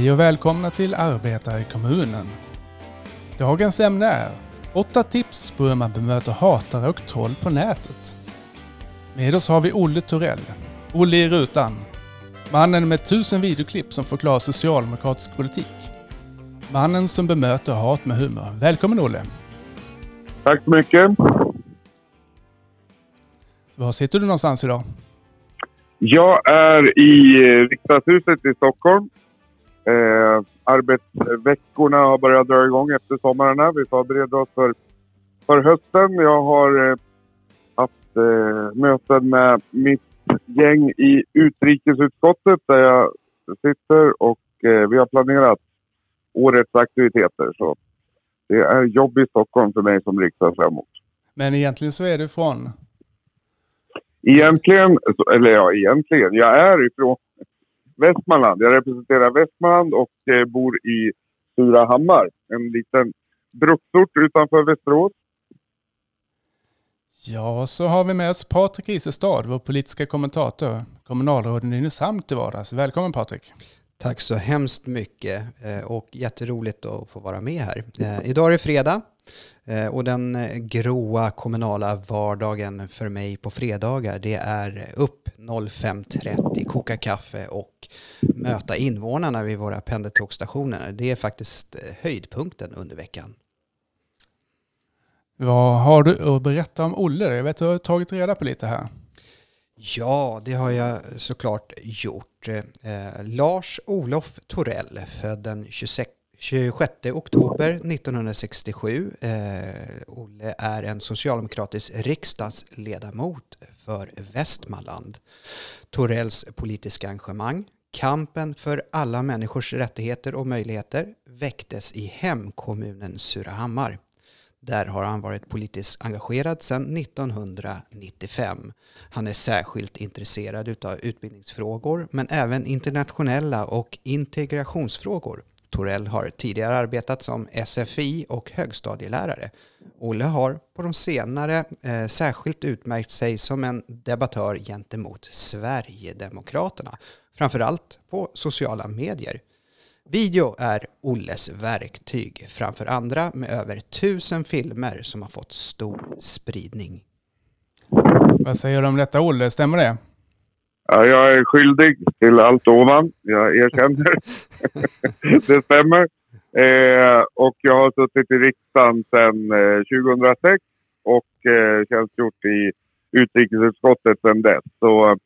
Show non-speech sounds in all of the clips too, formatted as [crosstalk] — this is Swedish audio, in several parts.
Hej och välkomna till Arbetare i kommunen. Dagens ämne är åtta tips på hur man bemöter hatare och troll på nätet. Med oss har vi Olle Torell. Olle i rutan. Mannen med tusen videoklipp som förklarar socialdemokratisk politik. Mannen som bemöter hat med humor. Välkommen Olle! Tack så mycket! Så var sitter du någonstans idag? Jag är i riksdagshuset i Stockholm. Eh, arbetsveckorna har börjat dra igång efter sommaren. Vi förbereder oss för, för hösten. Jag har eh, haft eh, möten med mitt gäng i utrikesutskottet där jag sitter och eh, vi har planerat årets aktiviteter. Så det är jobb i Stockholm för mig som riksdagsledamot. Men egentligen så är du från? Egentligen, eller ja egentligen, jag är ifrån Västmanland. Jag representerar Västmanland och eh, bor i Surahammar. En liten bruksort utanför Västerås. Ja, så har vi med oss Patrik Isestad, vår politiska kommentator, kommunalråd i Nynäshamn till vardags. Välkommen Patrik! Tack så hemskt mycket eh, och jätteroligt att få vara med här. Eh, idag är det fredag och den eh, gråa kommunala vardagen för mig på fredagar det är upp 05.30, koka kaffe och möta invånarna vid våra pendeltågsstationer. Det är faktiskt eh, höjdpunkten under veckan. Vad har du att berätta om Olle? Jag vet att du har tagit reda på lite här. Ja, det har jag såklart gjort. Eh, Lars Olof Torell, född den 26 26 oktober 1967. Eh, Olle är en socialdemokratisk riksdagsledamot för Västmanland. Torells politiska engagemang, kampen för alla människors rättigheter och möjligheter väcktes i hemkommunen Surahammar. Där har han varit politiskt engagerad sedan 1995. Han är särskilt intresserad av utbildningsfrågor men även internationella och integrationsfrågor. Torell har tidigare arbetat som SFI och högstadielärare. Olle har på de senare eh, särskilt utmärkt sig som en debattör gentemot Sverigedemokraterna, framförallt på sociala medier. Video är Olles verktyg framför andra med över tusen filmer som har fått stor spridning. Vad säger du om detta Olle, stämmer det? Ja, jag är skyldig till allt ovan. Jag erkänner. [laughs] det stämmer. Eh, och jag har suttit i riksdagen sedan eh, 2006 och eh, tjänstgjort i utrikesutskottet sedan dess. Så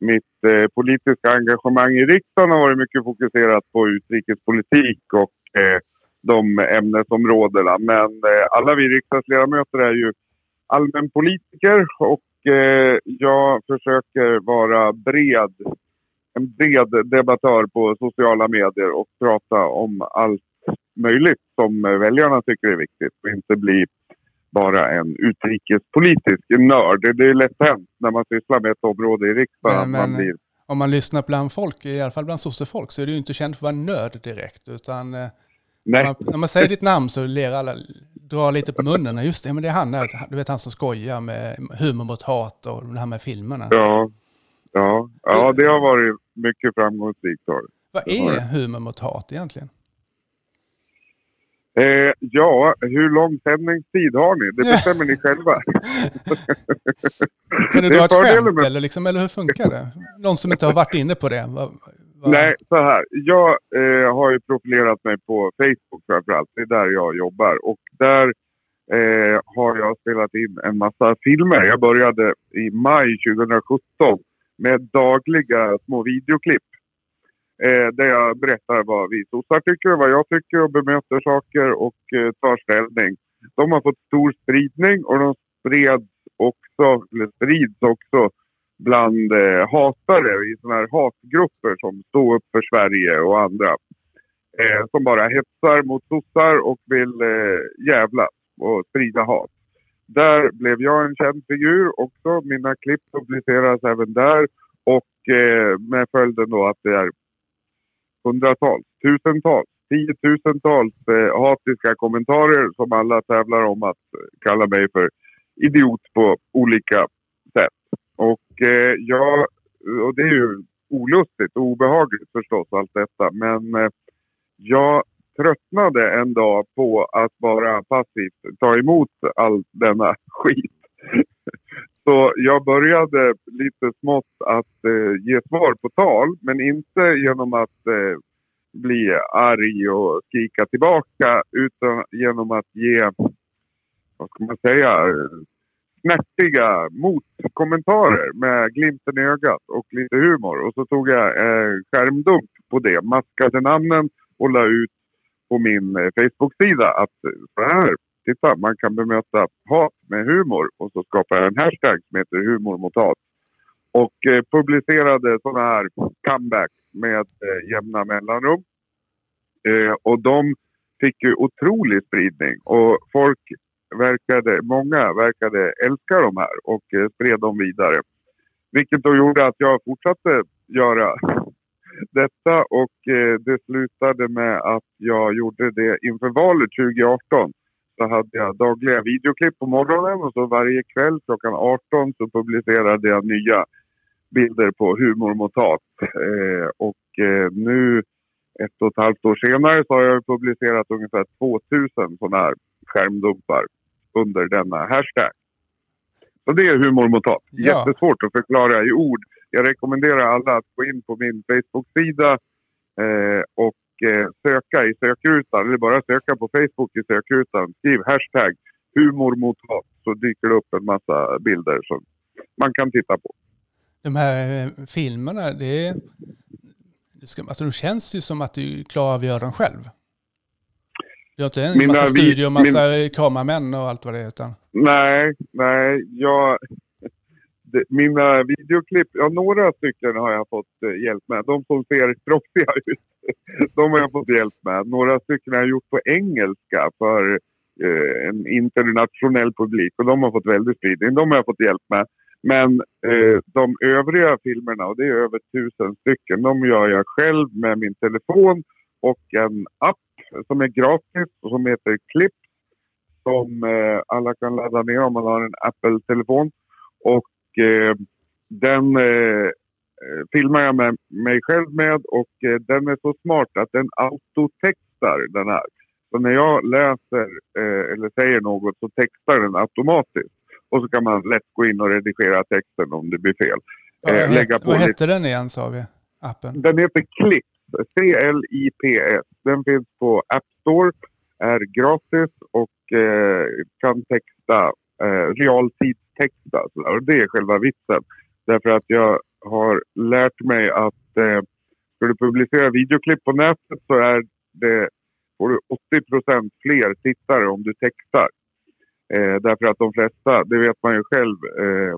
mitt eh, politiska engagemang i riksdagen har varit mycket fokuserat på utrikespolitik och eh, de ämnesområdena. Men eh, alla vi riksdagsledamöter är ju allmänpolitiker och eh, jag försöker vara bred, en bred debattör på sociala medier och prata om allt möjligt som väljarna tycker är viktigt och inte bli bara en utrikespolitisk nörd. Det är lätt hänt när man sysslar med ett område i riksdagen. Men, man blir... Om man lyssnar bland folk, i alla fall bland sossefolk, så är du inte känd för att vara nörd direkt. Utan eh, när man, när man, säger ditt namn så ler alla, drar lite på munnen. Just det, men det är han, du vet han som skojar med humor mot hat och det här med filmerna. Ja, ja, ja det har varit mycket framgångsrikt. Vad är humor mot hat egentligen? Eh, ja, hur lång sändningstid har ni? Det bestämmer ni själva. kan du dra ett skämt med... eller, liksom, eller hur funkar det? Någon som inte har varit inne på det? Va. Nej, så här. Jag eh, har ju profilerat mig på Facebook framförallt. Det är där jag jobbar. Och där eh, har jag spelat in en massa filmer. Jag började i maj 2017 med dagliga små videoklipp Eh, där jag berättar vad vi sossar tycker, vad jag tycker och bemöter saker och eh, tar ställning. De har fått stor spridning och de spreds också, eller sprids också bland eh, hatare i sådana här hatgrupper som Stå upp för Sverige och andra. Eh, som bara hetsar mot sossar och vill eh, jävla och sprida hat. Där blev jag en känd figur också. Mina klipp publiceras även där. Och eh, med följden då att det är hundratals, tusentals, tiotusentals eh, hatiska kommentarer som alla tävlar om att kalla mig för idiot på olika. Och, eh, jag, och det är ju olustigt och obehagligt förstås allt detta. Men eh, jag tröttnade en dag på att bara passivt ta emot all denna [laughs] skit. Så jag började lite smått att eh, ge svar på tal, men inte genom att eh, bli arg och skrika tillbaka, utan genom att ge, vad ska man säga, eh, snärtiga motkommentarer med glimten i ögat och lite humor. Och så tog jag eh, skärmdump på det, maskade namnen och la ut på min eh, Facebook-sida att eh, så här, titta, man kan bemöta hat med humor. Och så skapade jag en hashtag som heter humor mot hat. Och eh, publicerade sådana här comebacks med eh, jämna mellanrum. Eh, och de fick ju otrolig spridning och folk verkade, många verkade älska de här och eh, spred dem vidare. Vilket då gjorde att jag fortsatte göra [laughs] detta och eh, det slutade med att jag gjorde det inför valet 2018. Så hade jag dagliga videoklipp på morgonen och så varje kväll klockan 18 så publicerade jag nya bilder på humor mot hat. Eh, och nu ett och ett halvt år senare så har jag publicerat ungefär 2000 sådana här skärmdumpar under denna hashtag. Så det är humor mot hat. Jättesvårt att förklara i ord. Jag rekommenderar alla att gå in på min Facebook-sida eh, och eh, söka i sökrutan, eller bara söka på Facebook i sökrutan. Skriv hashtag humor mot hat så dyker det upp en massa bilder som man kan titta på. De här eh, filmerna, det är... Alltså det känns ju som att du klarar av att göra dem själv. Du har inte en Mina massa studio och massa kameramän och allt vad det är. Utan, Nej, nej, jag... Mina videoklipp, ja några stycken har jag fått eh, hjälp med. De som ser proffsiga ut, [laughs] de har jag fått hjälp med. Några stycken har jag gjort på engelska för eh, en internationell publik och de har fått väldigt spridning. De har jag fått hjälp med. Men eh, de övriga filmerna, och det är över tusen stycken, de gör jag själv med min telefon och en app som är gratis och som heter Clip som eh, alla kan ladda ner om man har en Apple-telefon. Och eh, den eh, eh, filmar jag med mig själv med och eh, den är så smart att den autotextar den här. Så när jag läser eh, eller säger något så textar den automatiskt. Och så kan man lätt gå in och redigera texten om det blir fel. vad, lägga hette, på vad hette den igen sa vi? Appen? Den heter Clips. C-L-I-P-S. Den finns på App Store, är gratis och eh, kan texta, eh, realtidstexta. Och det är själva vitsen. Därför att jag har lärt mig att eh, ska du publicera videoklipp på nätet så är det, får du 80% fler tittare om du textar. Eh, därför att de flesta, det vet man ju själv, eh,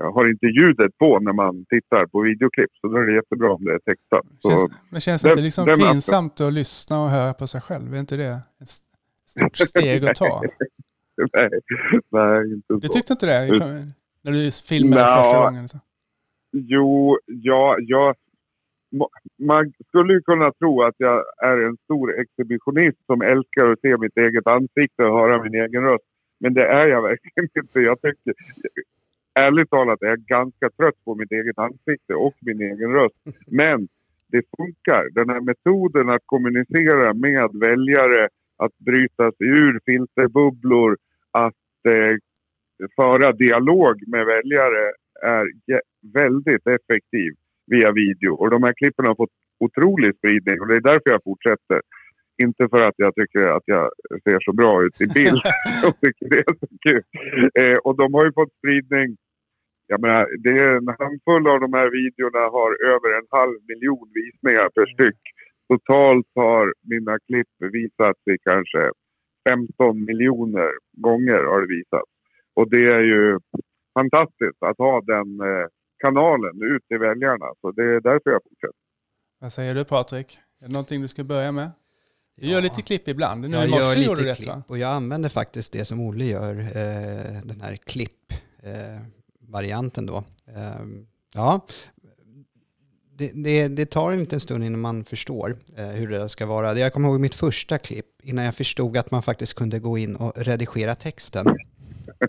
har inte ljudet på när man tittar på videoklipp. Så då är det jättebra om det är textat. Känns, men känns det inte liksom den pinsamt att lyssna och höra på sig själv? Är inte det ett stort steg att ta? [laughs] nej, nej, inte Du så. tyckte inte det i- när du filmade Nja. första gången? Så. Jo, ja, ja. Ma- Man skulle ju kunna tro att jag är en stor exhibitionist som älskar att se mitt eget ansikte och höra min egen röst. Men det är jag verkligen [laughs] inte. Jag tycker, ärligt talat är jag ganska trött på mitt eget ansikte och min egen röst. Men det funkar. Den här metoden att kommunicera med väljare, att bryta sig ur filterbubblor, att eh, föra dialog med väljare är väldigt effektiv via video. Och de här klippen har fått otrolig spridning och det är därför jag fortsätter. Inte för att jag tycker att jag ser så bra ut i bild [laughs] och tycker det är så kul. Eh, och de har ju fått spridning. Jag menar, det är en handfull av de här videorna har över en halv miljon visningar per styck. Totalt har mina klipp visats i kanske 15 miljoner gånger har det visats. Och det är ju fantastiskt att ha den eh, kanalen ut till väljarna. Så det är därför jag fortsätter. Vad säger du Patrik? Är det någonting du ska börja med? Du gör Ja. lite klipp ibland. Nu Jag gör gjorde du lite rätt klipp va? och jag använder faktiskt det som Olle gör, eh, den här klipp-varianten då. Eh, ja, det, det, det tar en liten stund innan man förstår eh, hur det ska vara. Jag kommer ihåg mitt första klipp innan jag förstod att man faktiskt kunde gå in och redigera texten.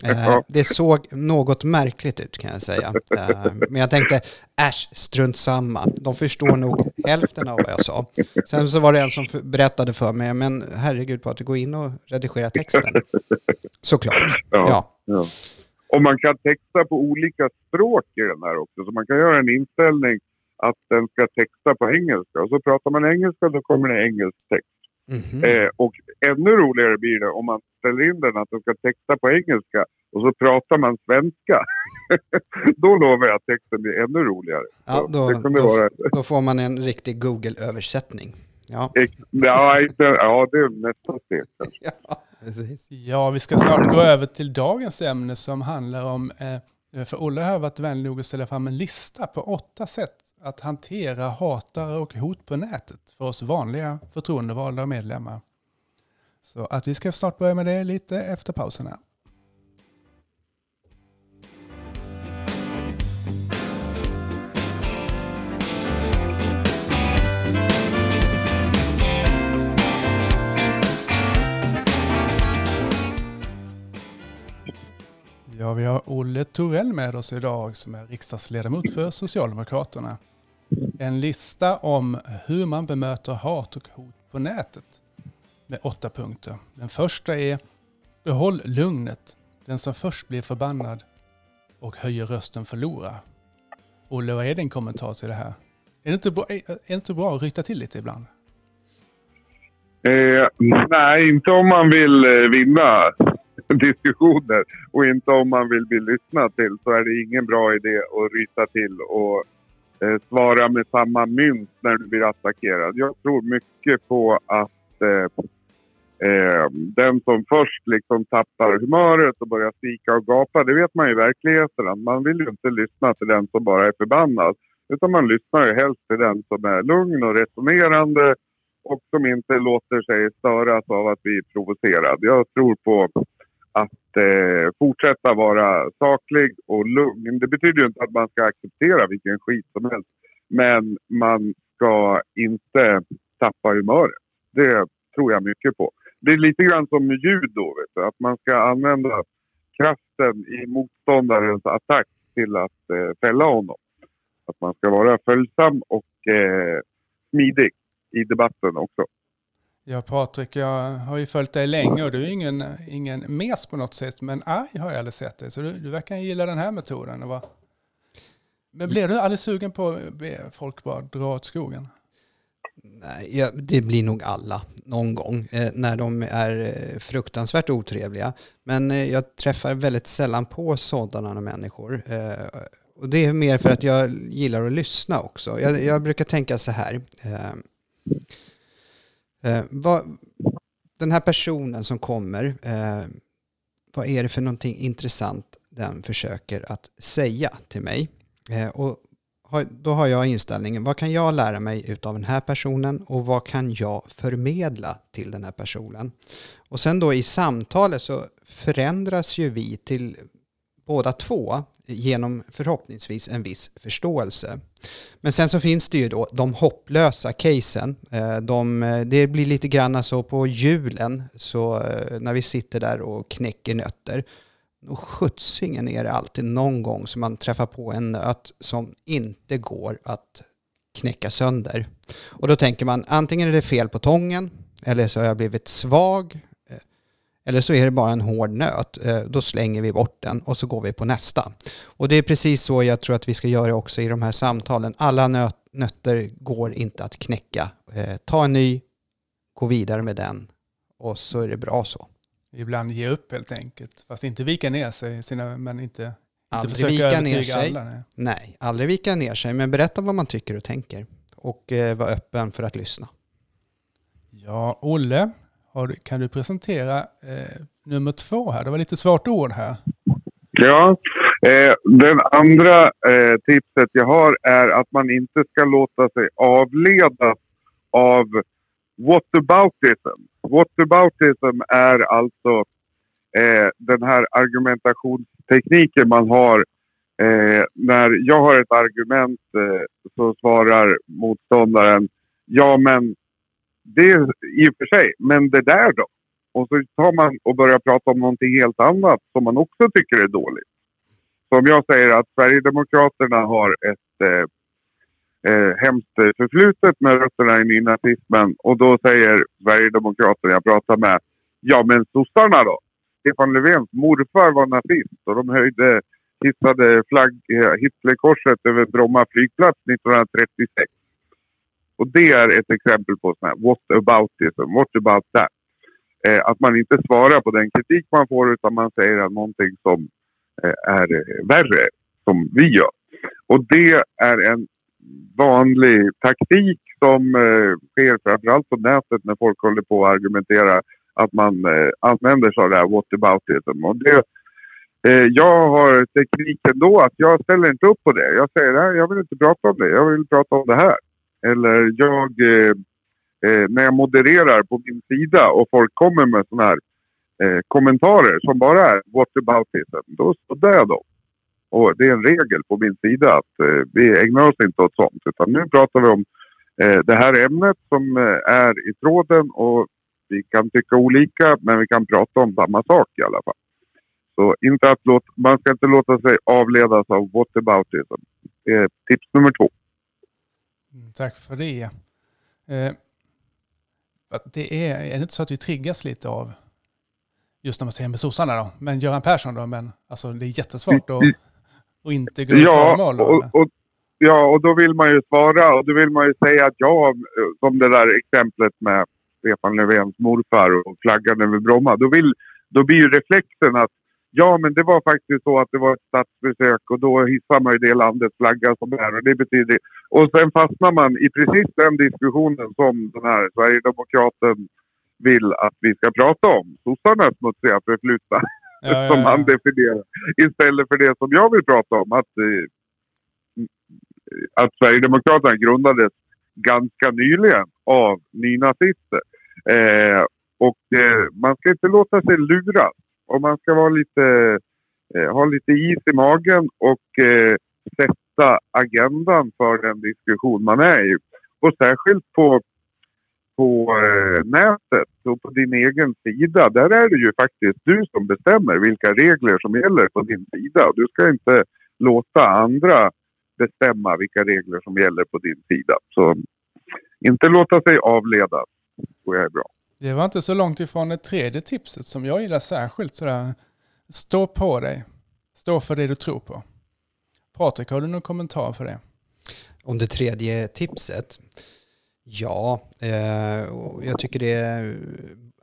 Eh, det såg något märkligt ut kan jag säga. Eh, men jag tänkte, äsch, strunt samma. De förstår nog hälften av vad jag sa. Sen så var det en som berättade för mig, men herregud Patrik, gå in och redigera texten. Såklart. Ja. Ja. Och man kan texta på olika språk i den här också. Så man kan göra en inställning att den ska texta på engelska. Och så pratar man engelska, då kommer det engelsk text. Mhm. Eh, och ännu roligare blir det om man ställer in den att den ska texta på engelska och så pratar man svenska. [laughs] då lovar jag att texten blir ännu roligare. Ja, Så då, det då, vara... då får man en riktig Google-översättning. Ja. Ja, det är nästa steg. [laughs] kanske. ja, precis. Ja, vi ska snart gå över till dagens ämne som handlar om, eh, för Olle har varit vänlig nog att ställa fram en lista på åtta sätt att hantera hatare och hot på nätet för oss vanliga förtroendevalda och medlemmar. Så att vi ska snart börja med det lite efter pausen här. Ja, vi har Olle Torell med oss idag som är riksdagsledamot för Socialdemokraterna. En lista om hur man bemöter hat och hot på nätet med åtta punkter. Den första är Behåll lugnet. Den som först blir förbannad och höjer rösten förlorar. Olle, vad är din kommentar till det här? Är det inte bra, är är det inte bra att ryta till lite ibland? Eh, nej, inte om man vill eh, vinna [laughs] diskussioner och inte om man vill bli lyssnad till så är det ingen bra idé att ryta till och eh, svara med samma mynt när du blir attackerad. Jag tror mycket på att eh, eh, den som först liksom tappar humöret och börjar skrika och gapa, det vet man ju i verkligheten att man vill ju inte lyssna till den som bara är förbannad. Utan man lyssnar ju helst till den som är lugn och resonerande och som inte låter sig störas av att bli provocerad. Jag tror på att eh, fortsätta vara saklig och lugn. Det betyder ju inte att man ska acceptera vilken skit som helst. Men man ska inte tappa humöret. Det tror jag mycket på. Det är lite grann som judo, vet du, att man ska använda kraften i motståndarens attack till att eh, fälla honom. Att man ska vara följsam och eh, smidig i debatten också. Ja, Patrik, jag har ju följt dig länge och du är ingen, ingen mes på något sätt, men arg har jag aldrig sett dig. Så du, du verkar gilla den här metoden. Och va? Men blir du aldrig sugen på att be folk bara dra åt skogen? Nej, ja, det blir nog alla någon gång eh, när de är eh, fruktansvärt otrevliga. Men eh, jag träffar väldigt sällan på sådana människor. Eh, och det är mer för att jag gillar att lyssna också. Jag, jag brukar tänka så här. Eh, Eh, vad, den här personen som kommer, eh, vad är det för någonting intressant den försöker att säga till mig? Eh, och har, då har jag inställningen, vad kan jag lära mig av den här personen och vad kan jag förmedla till den här personen? Och sen då i samtalet så förändras ju vi till båda två genom förhoppningsvis en viss förståelse. Men sen så finns det ju då de hopplösa casen. Eh, de, eh, det blir lite grann så på julen så eh, när vi sitter där och knäcker nötter. Och skjutsingen är det alltid någon gång som man träffar på en nöt som inte går att knäcka sönder. Och då tänker man antingen är det fel på tången eller så har jag blivit svag eller så är det bara en hård nöt. Eh, Då slänger vi bort den och så går vi på nästa. Och det är precis så jag tror att vi ska göra också i de här samtalen. Alla nöt, nötter går inte att knäcka. Eh, Ta en ny, gå vidare med den och så är det bra så. Ibland ge upp helt enkelt. Fast inte vika ner sig, sina, men inte, inte försöka vika ner sig. alla. Nej. Nej, aldrig vika ner sig, men berätta vad man tycker och tänker. Och eh, vara öppen för att lyssna. Ja, Olle, du, kan du presentera eh, nummer två här? Det var lite svårt ord här. Ja, eh, den andra eh, tipset jag har är att man inte ska låta sig avledas av whataboutism. Whataboutism är alltså eh, den här argumentationstekniken man har. Eh, när jag har ett argument eh, så svarar motståndaren ja men det är i och för sig, men det där då? och så tar man och börjar prata om någonting helt annat som man också tycker är dåligt. Som om jag säger att Sverigedemokraterna har ett eh, eh, hemskt förflutet med rötterna i nynazismen och då säger Sverigedemokraterna jag pratar med, ja men sossarna då? Stefan Löfvens morfar var nazist och de höjde, hissade flagg, eh, Hitlerkorset över Bromma flygplats 1936. Och det är ett exempel på sån här what aboutism, what about that? Eh, att man inte svarar på den kritik man får utan man säger att någonting som eh, är eh, värre, som vi gör. Och det är en vanlig taktik som eh, sker framförallt på nätet när folk håller på att argumentera att man eh, använder sig av det här whataboutism. Och det, eh, jag har tekniken då att jag ställer inte upp på det. Jag säger att jag vill inte prata om det, jag vill prata om det här. Eller jag, eh, eh, när jag modererar på min sida och folk kommer med sådana här eh, kommentarer som bara är whataboutism, då stöder jag dem. Och det är en regel på min sida att eh, vi ägnar oss inte åt sånt. Utan nu pratar vi om eh, det här ämnet som eh, är i tråden och vi kan tycka olika men vi kan prata om samma sak i alla fall. Så inte att låta, man ska inte låta sig avledas av whataboutism. Det är eh, tips nummer två. Mm, tack för det. Eh, det är, är det inte så att vi triggas lite av, just när man säger med sossarna då, men Göran Persson då, men alltså det är jättesvårt att och inte gå i ja, och, ja, och då vill man ju svara och då vill man ju säga att ja, som det där exemplet med Stefan Löfvens morfar och flaggan över Bromma. Då, vill, då blir ju reflexen att ja, men det var faktiskt så att det var ett statsbesök och då hissar man ju det landets flagga som är. Och, det betyder, och sen fastnar man i precis den diskussionen som den här Sverigedemokraten vill att vi ska prata om. Sossarnas smutsiga förflutna ja, som han definierar. Istället för det som jag vill prata om, att, eh, att Sverigedemokraterna grundades ganska nyligen av nynazister. Eh, och eh, man ska inte låta sig luras. Om man ska vara lite, eh, ha lite is i magen och eh, sätta agendan för den diskussion man är i. Och särskilt på på eh, nätet och på din egen sida, där är det ju faktiskt du som bestämmer vilka regler som gäller på din sida. Du ska inte låta andra bestämma vilka regler som gäller på din sida. Så inte låta sig avledas, tror jag är bra. Det var inte så långt ifrån det tredje tipset som jag gillar särskilt. Sådär. Stå på dig. Stå för det du tror på. Patrik, har du någon kommentar för det? Om det tredje tipset? Ja, eh, jag tycker det är,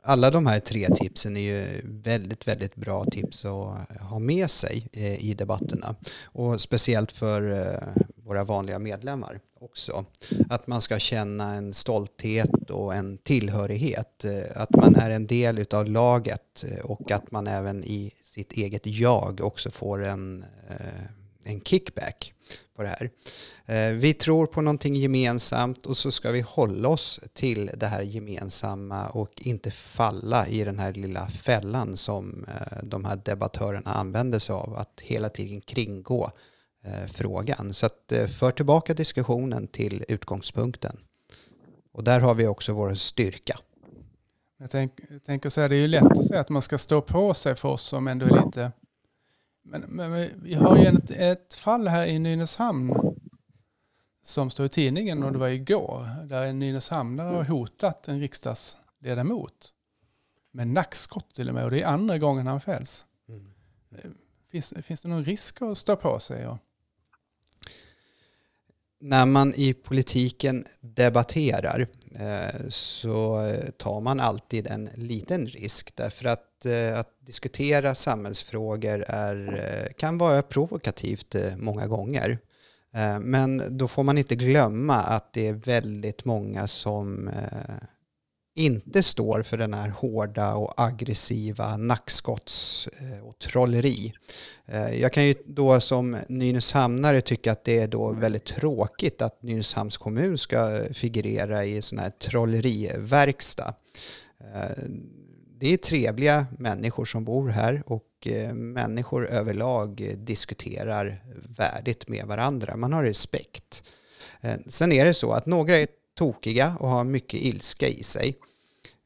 alla de här tre tipsen är ju väldigt, väldigt bra tips att ha med sig eh, i debatterna. Och speciellt för eh, våra vanliga medlemmar också. Att man ska känna en stolthet och en tillhörighet. Eh, att man är en del av laget eh, och att man även i sitt eget jag också får en, eh, en kickback på det här. Vi tror på någonting gemensamt och så ska vi hålla oss till det här gemensamma och inte falla i den här lilla fällan som de här debattörerna använder sig av. Att hela tiden kringgå frågan. Så att för tillbaka diskussionen till utgångspunkten. Och där har vi också vår styrka. Jag, tänk, jag tänker säga, det är ju lätt att säga att man ska stå på sig för oss som ändå är lite men, men, vi har ju ett, ett fall här i Nynäshamn som står i tidningen och det var igår. Där en nynäshamnare har hotat en riksdagsledamot. Med nackskott till och med och det är andra gången han fälls. Mm. Finns, finns det någon risk att stå på sig? Och... När man i politiken debatterar eh, så tar man alltid en liten risk därför att, eh, att diskutera samhällsfrågor är, eh, kan vara provokativt många gånger. Men då får man inte glömma att det är väldigt många som inte står för den här hårda och aggressiva nackskotts eh, och trolleri. Eh, jag kan ju då som Nynäshamnare tycka att det är då väldigt tråkigt att Nynäshamns kommun ska figurera i sån här trolleriverkstad. Eh, det är trevliga människor som bor här och människor överlag diskuterar värdigt med varandra. Man har respekt. Sen är det så att några är tokiga och har mycket ilska i sig.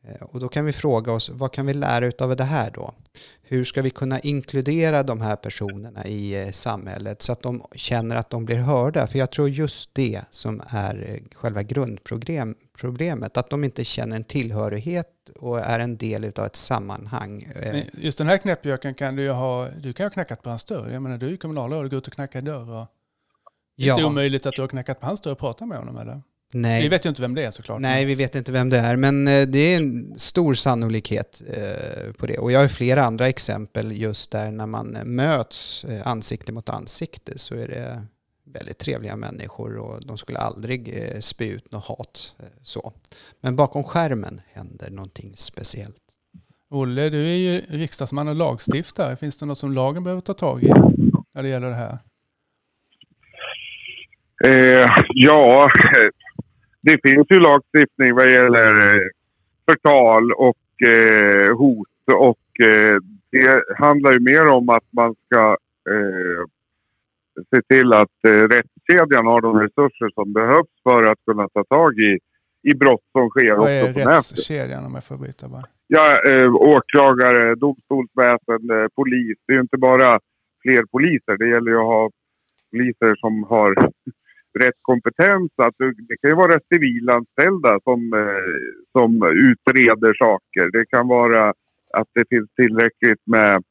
Eh, och då kan vi fråga oss, vad kan vi lära av det här då? Hur ska vi kunna inkludera de här personerna i eh, samhället så att de känner att de blir hörda? För jag tror just det som är eh, själva grundproblemet, att de inte känner en tillhörighet och är en del av ett sammanhang. Men just den här knäppjöken kan du ju ha, du kan ju ha knackat på hans dörr. Jag menar du är ju kommunalråd och går ut och knackar dörr. Och det är omöjligt att du har knackat på hans dörr och pratat med honom eller? Nej. Vi vet ju inte vem det är såklart. Nej, vi vet inte vem det är, men eh, det är en stor sannolikhet eh, på det. Och jag har flera andra exempel just där när man möts eh, ansikte mot ansikte så är det väldigt trevliga människor och de skulle aldrig spy ut något hat. Så. Men bakom skärmen händer någonting speciellt. Olle, du är ju riksdagsman och lagstiftare. Finns det något som lagen behöver ta tag i när det gäller det här? Eh, ja, det finns ju lagstiftning vad gäller eh, förtal och eh, hot och eh, det handlar ju mer om att man ska eh, se till att eh, rättskedjan har de resurser som behövs för att kunna ta tag i, i brott som sker Vad är rättskedjan om jag får byta bara? Ja, eh, åklagare, domstolsväsende, polis. Det är ju inte bara fler poliser. Det gäller ju att ha poliser som har rätt kompetens. Att det kan ju vara civilanställda som, eh, som utreder saker. Det kan vara att det finns tillräckligt med,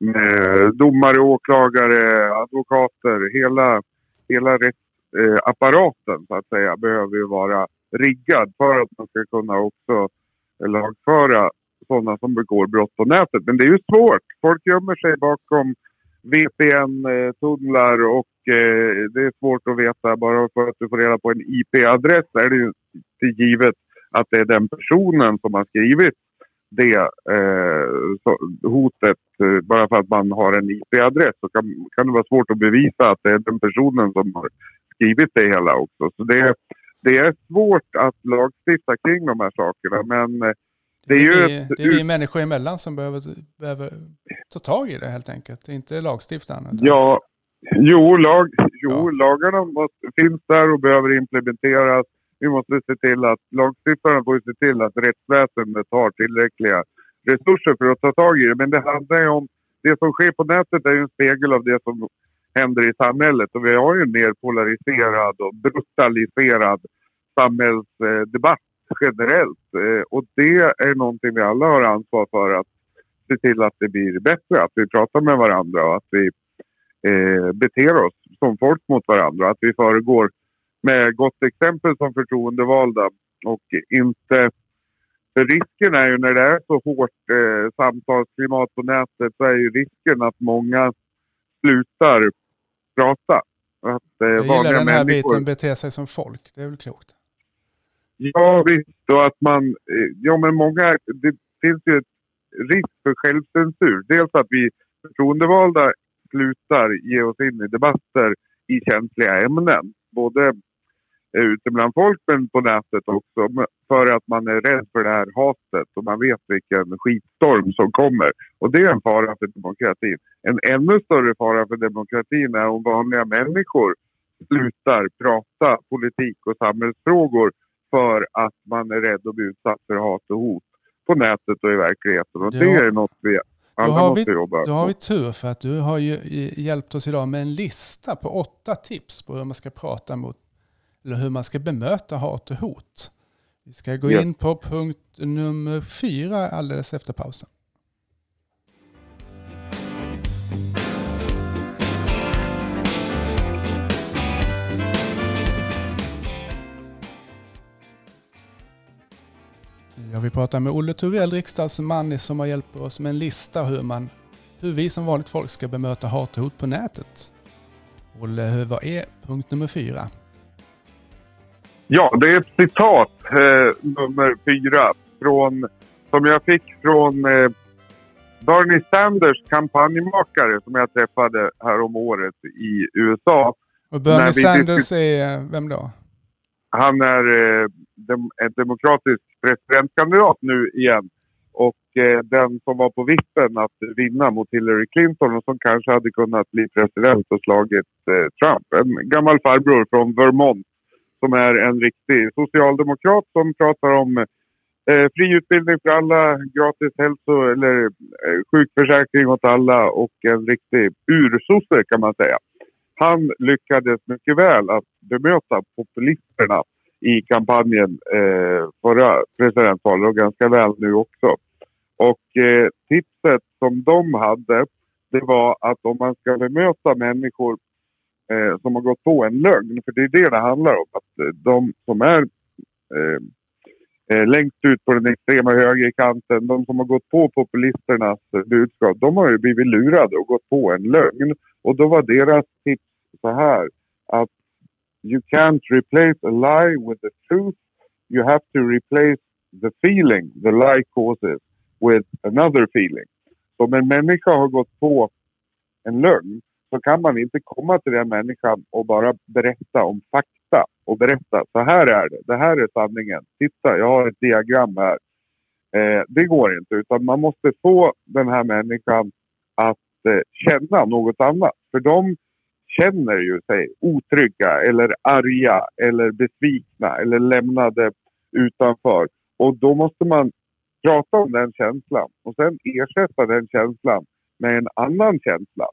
med domare, åklagare, advokater. Hela, hela rättsapparaten eh, så att säga behöver ju vara riggad för att man ska kunna också lagföra sådana som begår brott på nätet. Men det är ju svårt. Folk gömmer sig bakom VPN-tunnlar och eh, det är svårt att veta. Bara för att du får reda på en IP-adress är det ju inte givet att det är den personen som har skrivit det eh, hotet. Bara för att man har en IP-adress så kan, kan det vara svårt att bevisa att det är den personen som har skrivit det hela också. Så det, det är svårt att lagstifta kring de här sakerna men eh, det är, ju vi, det är vi människor emellan som behöver, behöver ta tag i det helt enkelt, inte lagstiftaren. Ja, jo, lag, jo ja. lagarna måste, finns där och behöver implementeras. Vi måste se till att lagstiftaren får se till att rättsväsendet har tillräckliga resurser för att ta tag i det. Men det handlar ju om, det som sker på nätet är ju en spegel av det som händer i samhället och vi har ju en mer polariserad och brutaliserad samhällsdebatt generellt. Eh, och det är någonting vi alla har ansvar för att se till att det blir bättre. Att vi pratar med varandra och att vi eh, beter oss som folk mot varandra. Att vi föregår med gott exempel som förtroendevalda och inte... För risken är ju när det är så hårt eh, samtalsklimat på nätet så är ju risken att många slutar prata. Att, eh, Jag gillar den här människor... biten, bete sig som folk. Det är väl klokt? Ja visst, och att man... Eh, ja men många... Det finns ju ett risk för självcensur. Dels att vi förtroendevalda slutar ge oss in i debatter i känsliga ämnen. Både eh, ute bland folk men på nätet också. För att man är rädd för det här hatet och man vet vilken skitstorm som kommer. Och det är en fara för demokratin. En ännu större fara för demokratin är om vanliga människor slutar prata politik och samhällsfrågor för att man är rädd att bli utsatt för hat och hot på nätet och i verkligheten. Och det är något vi alla då har måste vi, jobba Då har vi tur för att du har hjälpt oss idag med en lista på åtta tips på hur man ska prata mot eller hur man ska bemöta hat och hot. Vi ska gå yes. in på punkt nummer fyra alldeles efter pausen. Ja, vi pratar med Olle Turell, riksdagsman som har hjälpt oss med en lista hur, man, hur vi som vanligt folk ska bemöta hat och hot på nätet. Olle, vad är punkt nummer fyra? Ja, det är ett citat, eh, nummer fyra, från, som jag fick från eh, Bernie Sanders kampanjmakare som jag träffade här om året i USA. Och Bernie Sanders är vem då? Han är eh, dem, en demokratisk presidentkandidat nu igen. Och eh, den som var på vippen att vinna mot Hillary Clinton och som kanske hade kunnat bli president och slagit eh, Trump. En gammal farbror från Vermont som är en riktig socialdemokrat som pratar om Eh, fri utbildning för alla, gratis hälso eller eh, sjukförsäkring åt alla och en riktig ursosse kan man säga. Han lyckades mycket väl att bemöta populisterna i kampanjen eh, förra presidentvalet och ganska väl nu också. Och eh, tipset som de hade det var att om man ska bemöta människor eh, som har gått på en lögn, för det är det det handlar om, att eh, de som är eh, eh, längst ut på den extrema högerkanten, de som har gått på populisternas budskap, de har ju blivit lurade och gått på en lögn. Och då var deras tips så här att you can't replace a lie with the truth. You have to replace the feeling the lie causes with another feeling. Så om en människa har gått på en lögn så kan man inte komma till den människan och bara berätta om fakta och berätta så här är det, det här är sanningen. Titta, jag har ett diagram här. Eh, det går inte utan man måste få den här människan att eh, känna något annat. För de känner ju sig otrygga eller arga eller besvikna eller lämnade utanför. Och då måste man prata om den känslan och sen ersätta den känslan med en annan känsla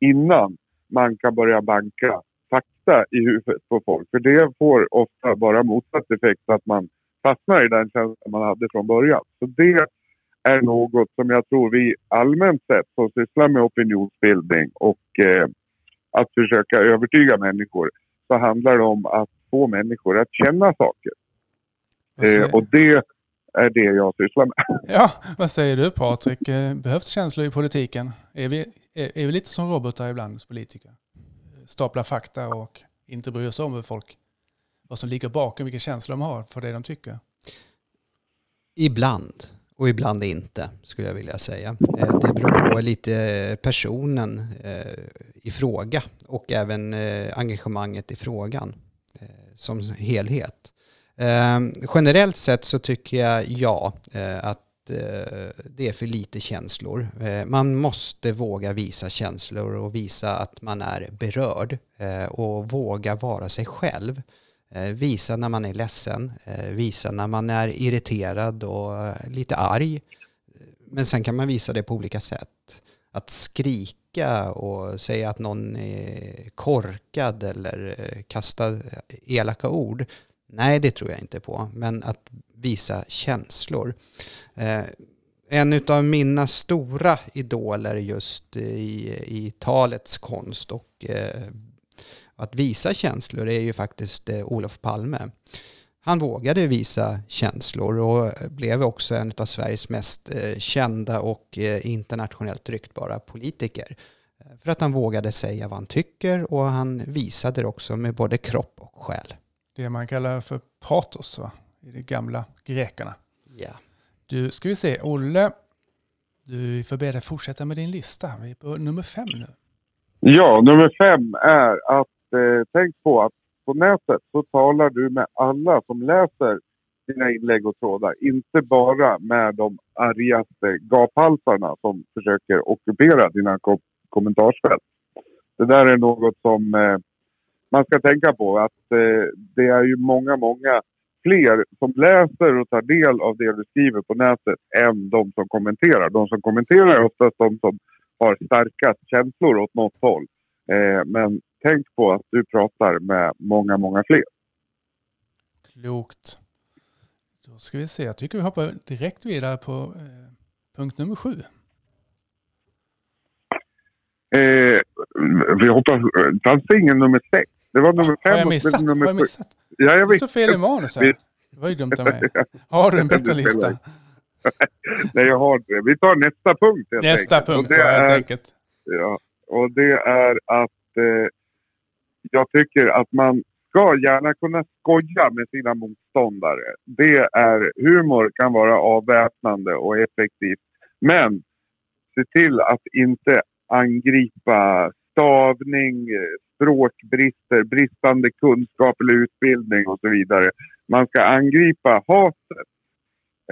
innan man kan börja banka fakta i huvudet på folk. För det får ofta bara motsatt effekt att man fastnar i den känslan man hade från början. Så det är något som jag tror vi allmänt sett som sysslar med opinionsbildning och eh, att försöka övertyga människor så handlar det om att få människor att känna saker. Eh, och det är det jag sysslar med. [laughs] Ja, vad säger du Patrik? Eh, behövs känslor i politiken? Är vi, är, är vi lite som robotar ibland, politiker? Stapla fakta och inte bry oss om vad folk, vad som ligger bakom, vilka känslor de har för det de tycker? Ibland och ibland inte skulle jag vilja säga. Eh, det beror på lite personen eh, i fråga och även eh, engagemanget i frågan eh, som helhet. Eh, generellt sett så tycker jag ja, eh, att eh, det är för lite känslor. Eh, man måste våga visa känslor och visa att man är berörd eh, och våga vara sig själv. Eh, visa när man är ledsen, eh, visa när man är irriterad och lite arg. Men sen kan man visa det på olika sätt. Att skrika och säga att någon är korkad eller eh, kasta elaka ord, Nej, det tror jag inte på. Men att visa känslor. Eh, en av mina stora idoler just i, i talets konst och eh, att visa känslor är ju faktiskt Olof Palme. Han vågade visa känslor och blev också en av Sveriges mest eh, kända och eh, internationellt ryktbara politiker. För att han vågade säga vad han tycker och han visade det också med både kropp och själ det man kallar för patos va? i de gamla grekerna. Ja. Du, ska vi se, Olle, du får be dig fortsätta med din lista. Vi är på nummer fem nu. Ja, nummer fem är att eh, tänk på att på nätet så talar du med alla som läser dina inlägg och trådar. Inte bara med de argaste gaphalsarna som försöker ockupera dina kom kommentarsfält. Det där är något som eh, man ska tänka på att eh, det är ju många, många fler som läser och tar del av det du skriver på nätet än de som kommenterar. De som kommenterar är oftast de som har starkast känslor åt något håll. Eh, men tänk på att du pratar med många, många fler. Klokt. Då ska vi se, jag tycker vi hoppar direkt vidare på eh, punkt nummer sju. Eh, vi hoppas, fanns det ingen nummer sex? Det var nummer fem. Har jag missat? Nummer har jag missat? Ja, jag det står fel i manus här. [laughs] Det var ju dumt av mig. Har du en bättre lista? [laughs] Nej, jag har det. Vi tar nästa punkt. Nästa enkelt. punkt, det är, helt enkelt. Ja, och det är att eh, jag tycker att man ska gärna kunna skoja med sina motståndare. Det är, humor kan vara avväpnande och effektivt. Men se till att inte angripa stavning, språkbrister, bristande kunskap eller utbildning och så vidare. Man ska angripa hatet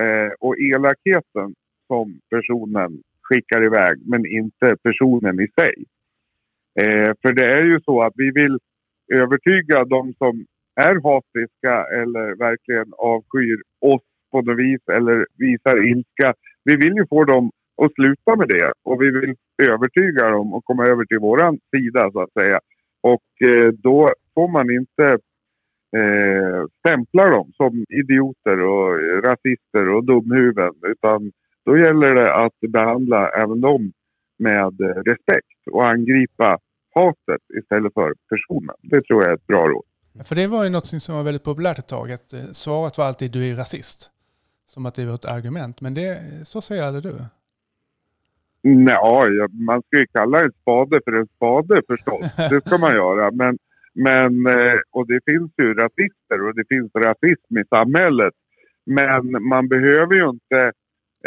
eh, och elakheten som personen skickar iväg, men inte personen i sig. Eh, för det är ju så att vi vill övertyga de som är hatiska eller verkligen avskyr oss på något vis eller visar ilska. Vi vill ju få dem att sluta med det och vi vill övertyga dem och komma över till våran sida så att säga. Och eh, då får man inte eh, stämpla dem som idioter och rasister och dumhuvuden utan då gäller det att behandla även dem med eh, respekt och angripa hatet istället för personen. Det tror jag är ett bra råd. För det var ju något som var väldigt populärt ett tag, att eh, svaret var alltid du är rasist. Som att det var ett argument, men det, så säger aldrig du? Nej, man ska ju kalla en spade för en spade förstås. [laughs] Det ska man göra. Men, men, eh, och det finns ju rasister och det finns rasism i samhället. Men man behöver ju inte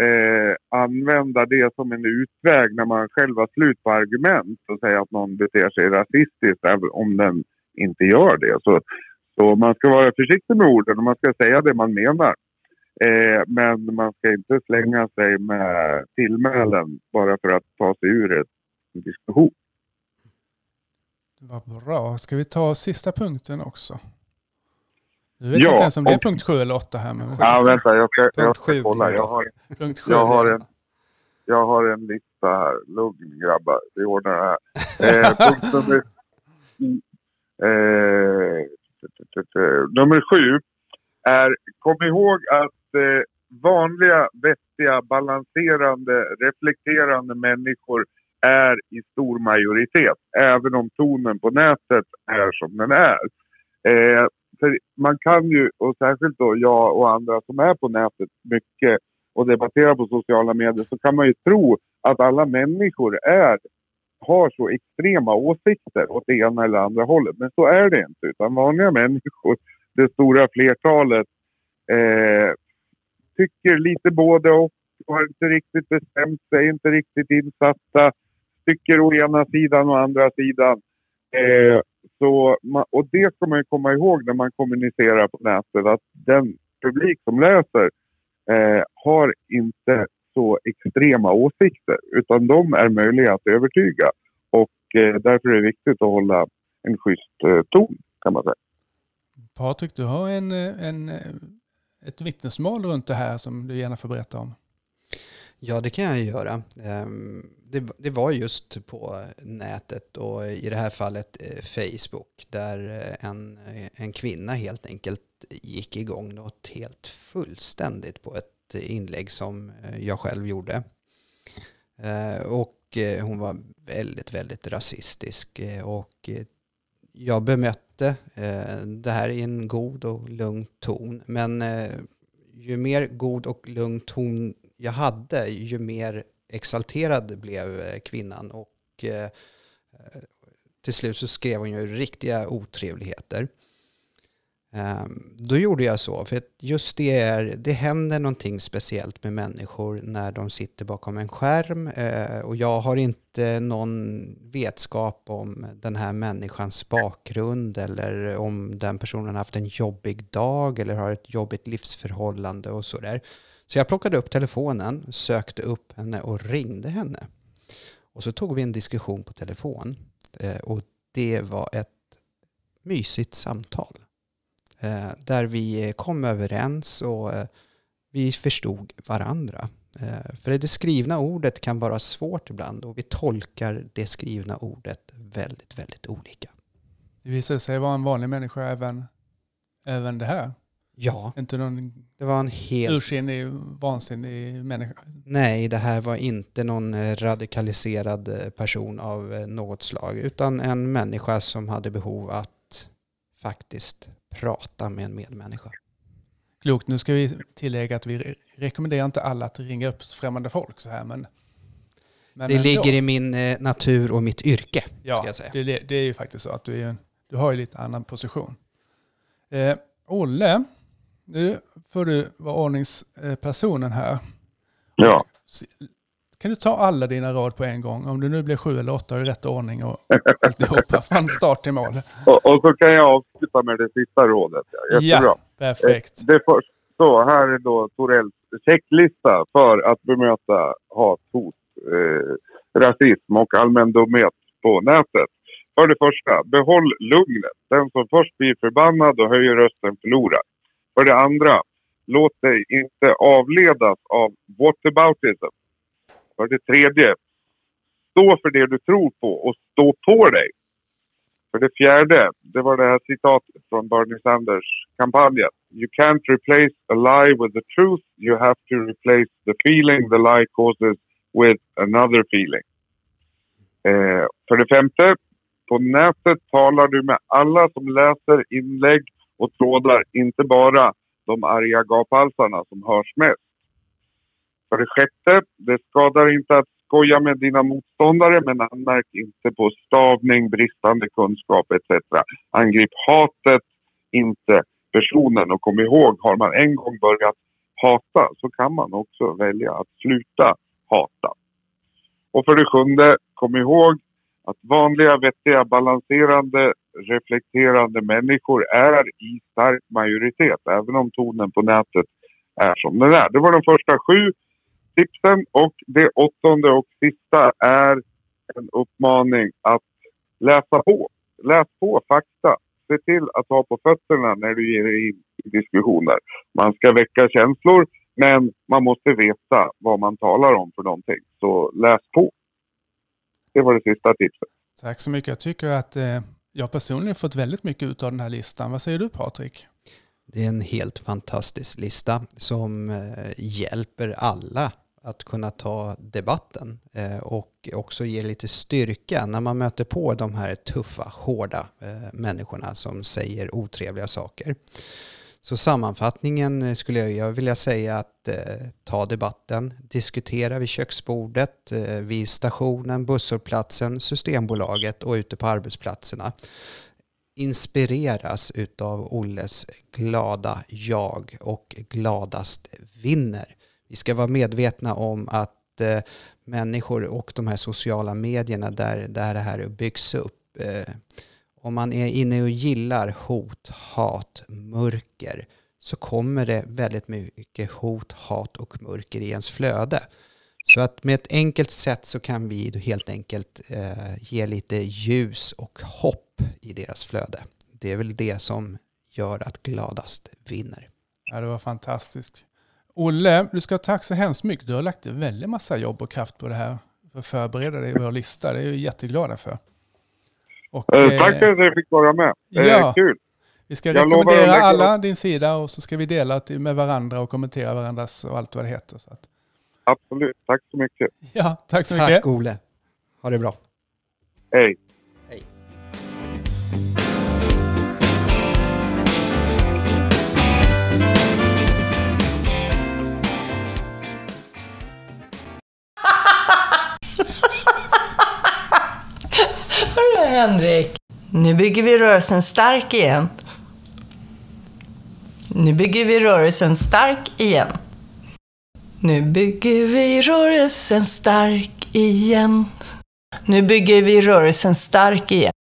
eh, använda det som en utväg när man själv har slut på argument och säga att någon beter sig rasistiskt även om den inte gör det. Så, så man ska vara försiktig med orden och man ska säga det man menar. Eh, men man ska inte slänga sig med tillmälen bara för att ta sig ur ett, en diskussion. Vad bra. Ska vi ta sista punkten också? Du vet ja, inte ens om det är punkt 7 eller 8 här. Men ja, vänta, jag ska, jag ska kolla. Jag har, punkt 7, jag, har en, jag har en lista här. Lugn grabbar, vi ordnar det här. Eh, [laughs] punkt nummer, eh, nummer sju är, kom ihåg att eh, vanliga, vettiga, balanserande, reflekterande människor är i stor majoritet. Även om tonen på nätet är som den är. Eh, för man kan ju, och särskilt då jag och andra som är på nätet mycket och debatterar på sociala medier, så kan man ju tro att alla människor är, har så extrema åsikter åt det ena eller andra hållet. Men så är det inte, utan vanliga [laughs] människor, det stora flertalet, eh, tycker lite både och, har inte riktigt bestämt sig, inte riktigt insatta, tycker å ena sidan och andra sidan. Eh, så, och det ska man ju komma ihåg när man kommunicerar på nätet att den publik som läser eh, har inte så extrema åsikter utan de är möjliga att övertyga. Och eh, därför är det viktigt att hålla en schysst eh, ton kan man säga. Patrik, du har en, eh, en, eh, ett vittnesmål runt det här som du gärna får berätta om. Ja, det kan jag göra. Ehm, det, det, var just på nätet och i det här fallet eh, Facebook där eh, en, eh, en kvinna helt enkelt gick igång något helt fullständigt på ett inlägg som jag själv gjorde. Och hon var väldigt, väldigt rasistisk och jag bemötte det här i en god och lugn ton. Men ju mer god och lugn ton jag hade, ju mer exalterad blev eh, kvinnan och eh, eh, till slut så skrev hon ju riktiga otrevligheter. Ehm, då gjorde jag så, för just det är, det händer någonting speciellt med människor när de sitter bakom en skärm eh, och jag har inte någon vetskap om den här människans bakgrund eller om den personen har haft en jobbig dag eller har ett jobbigt livsförhållande och sådär. Så jag plockade upp telefonen, sökte upp henne och ringde henne. Och så tog vi en diskussion på telefon. Eh, och det var ett mysigt samtal. Eh, där vi kom överens och eh, vi förstod varandra. För det skrivna ordet kan vara svårt ibland och vi tolkar det skrivna ordet väldigt, väldigt olika. Det visade sig vara en vanlig människa även, även det här. Ja. Inte någon det var en helt... ursinnig, vansinnig människa? Nej, det här var inte någon eh, radikaliserad eh, person av eh, något slag, utan en människa som hade behov att faktiskt prata med en medmänniska. Klokt. Nu ska vi tillägga att vi rekommenderar inte alla att ringa upp främmande folk så här, men... men det ligger i min natur och mitt yrke, ja, ska jag säga. Det, det är ju faktiskt så att du, är, du har ju lite annan position. Eh, Olle, nu får du vara ordningspersonen här. Ja. Kan du ta alla dina råd på en gång? Om det nu blir sju eller åtta i rätt ordning och [laughs] alltihopa från start till mål. Och, och, så kan jag avsluta med det sista rådet. Jättebra. Ja, perfekt. Eh, det för, så här är då Torells checklista för att bemöta hat, hot, eh, rasism och allmän dumhet på nätet. För det första, behåll lugnet. Den som först blir förbannad och höjer rösten förlorar. För det andra, låt dig inte avledas av whataboutism. För det tredje, stå för det du tror på och stå på dig. För det fjärde, det var det här citatet från Bernie Sanders-kampanjen. You can't replace a lie with the truth. You have to replace the feeling the lie causes with another feeling. Eh, för det femte, på nätet talar du med alla som läser inlägg och trådar, inte bara de arga gaphalsarna som hörs mest. För det sjätte, det skadar inte att skoja med dina motståndare men anmärk inte på stavning, bristande kunskap etc. Angrip hatet, inte personen. Och kom ihåg, har man en gång börjat hata så kan man också välja att sluta hata. Och för det sjunde, kom ihåg att vanliga, vettiga, balanserande, reflekterande människor är i stark majoritet, även om tonen på nätet är som den är. Det var de första sju tipsen och det åttonde och sista är en uppmaning att läsa på. Läs på fakta. Se till att ha på fötterna när du ger dig in i diskussioner. Man ska väcka känslor men man måste veta vad man talar om för någonting. Så läs på. Det var det sista tipset. Tack så mycket. Jag tycker att eh, jag personligen fått väldigt mycket av den här listan. Vad säger du Patrik? Det är en helt fantastisk lista som eh, hjälper alla att kunna ta debatten eh, och också ge lite styrka när man möter på de här tuffa, hårda människorna som säger otrevliga saker. Så sammanfattningen eh, skulle jag vilja säga att eh, ta debatten, diskutera vid köksbordet, eh, vid stationen, busshållplatsen, Systembolaget och ute på arbetsplatserna. Inspireras utav Olles glada jag och gladast vinner. Vi ska vara medvetna om att eh, människor och de här sociala medierna där, där det här byggs upp eh, om man är inne och gillar hot, hat, mörker så kommer det väldigt mycket hot, hat och mörker i ens flöde. Så att med ett enkelt sätt så kan vi helt enkelt eh, ge lite ljus och hopp i deras flöde. Det är väl det som gör att gladast vinner. Ja, det var fantastiskt. Olle, du ska ha tack så hemskt mycket. Du har lagt en väldig massa jobb och kraft på det här för att förbereda dig i vår lista. Det är jag jätteglada för. Och, eh, tack för att jag fick vara med. Ja, kul. Vi ska jag rekommendera alla din sida och så ska vi dela med varandra och kommentera varandras och allt vad det heter. Så att. Absolut. Tack så mycket. Ja, tack så tack, mycket. Tack Ole. Ha det bra. Hej. Hej. Henrik, nu bygger vi rörelsen stark igen. Nu bygger vi rörelsen stark igen. Nu bygger vi rörelsen stark igen. Nu bygger vi rörelsen stark igen.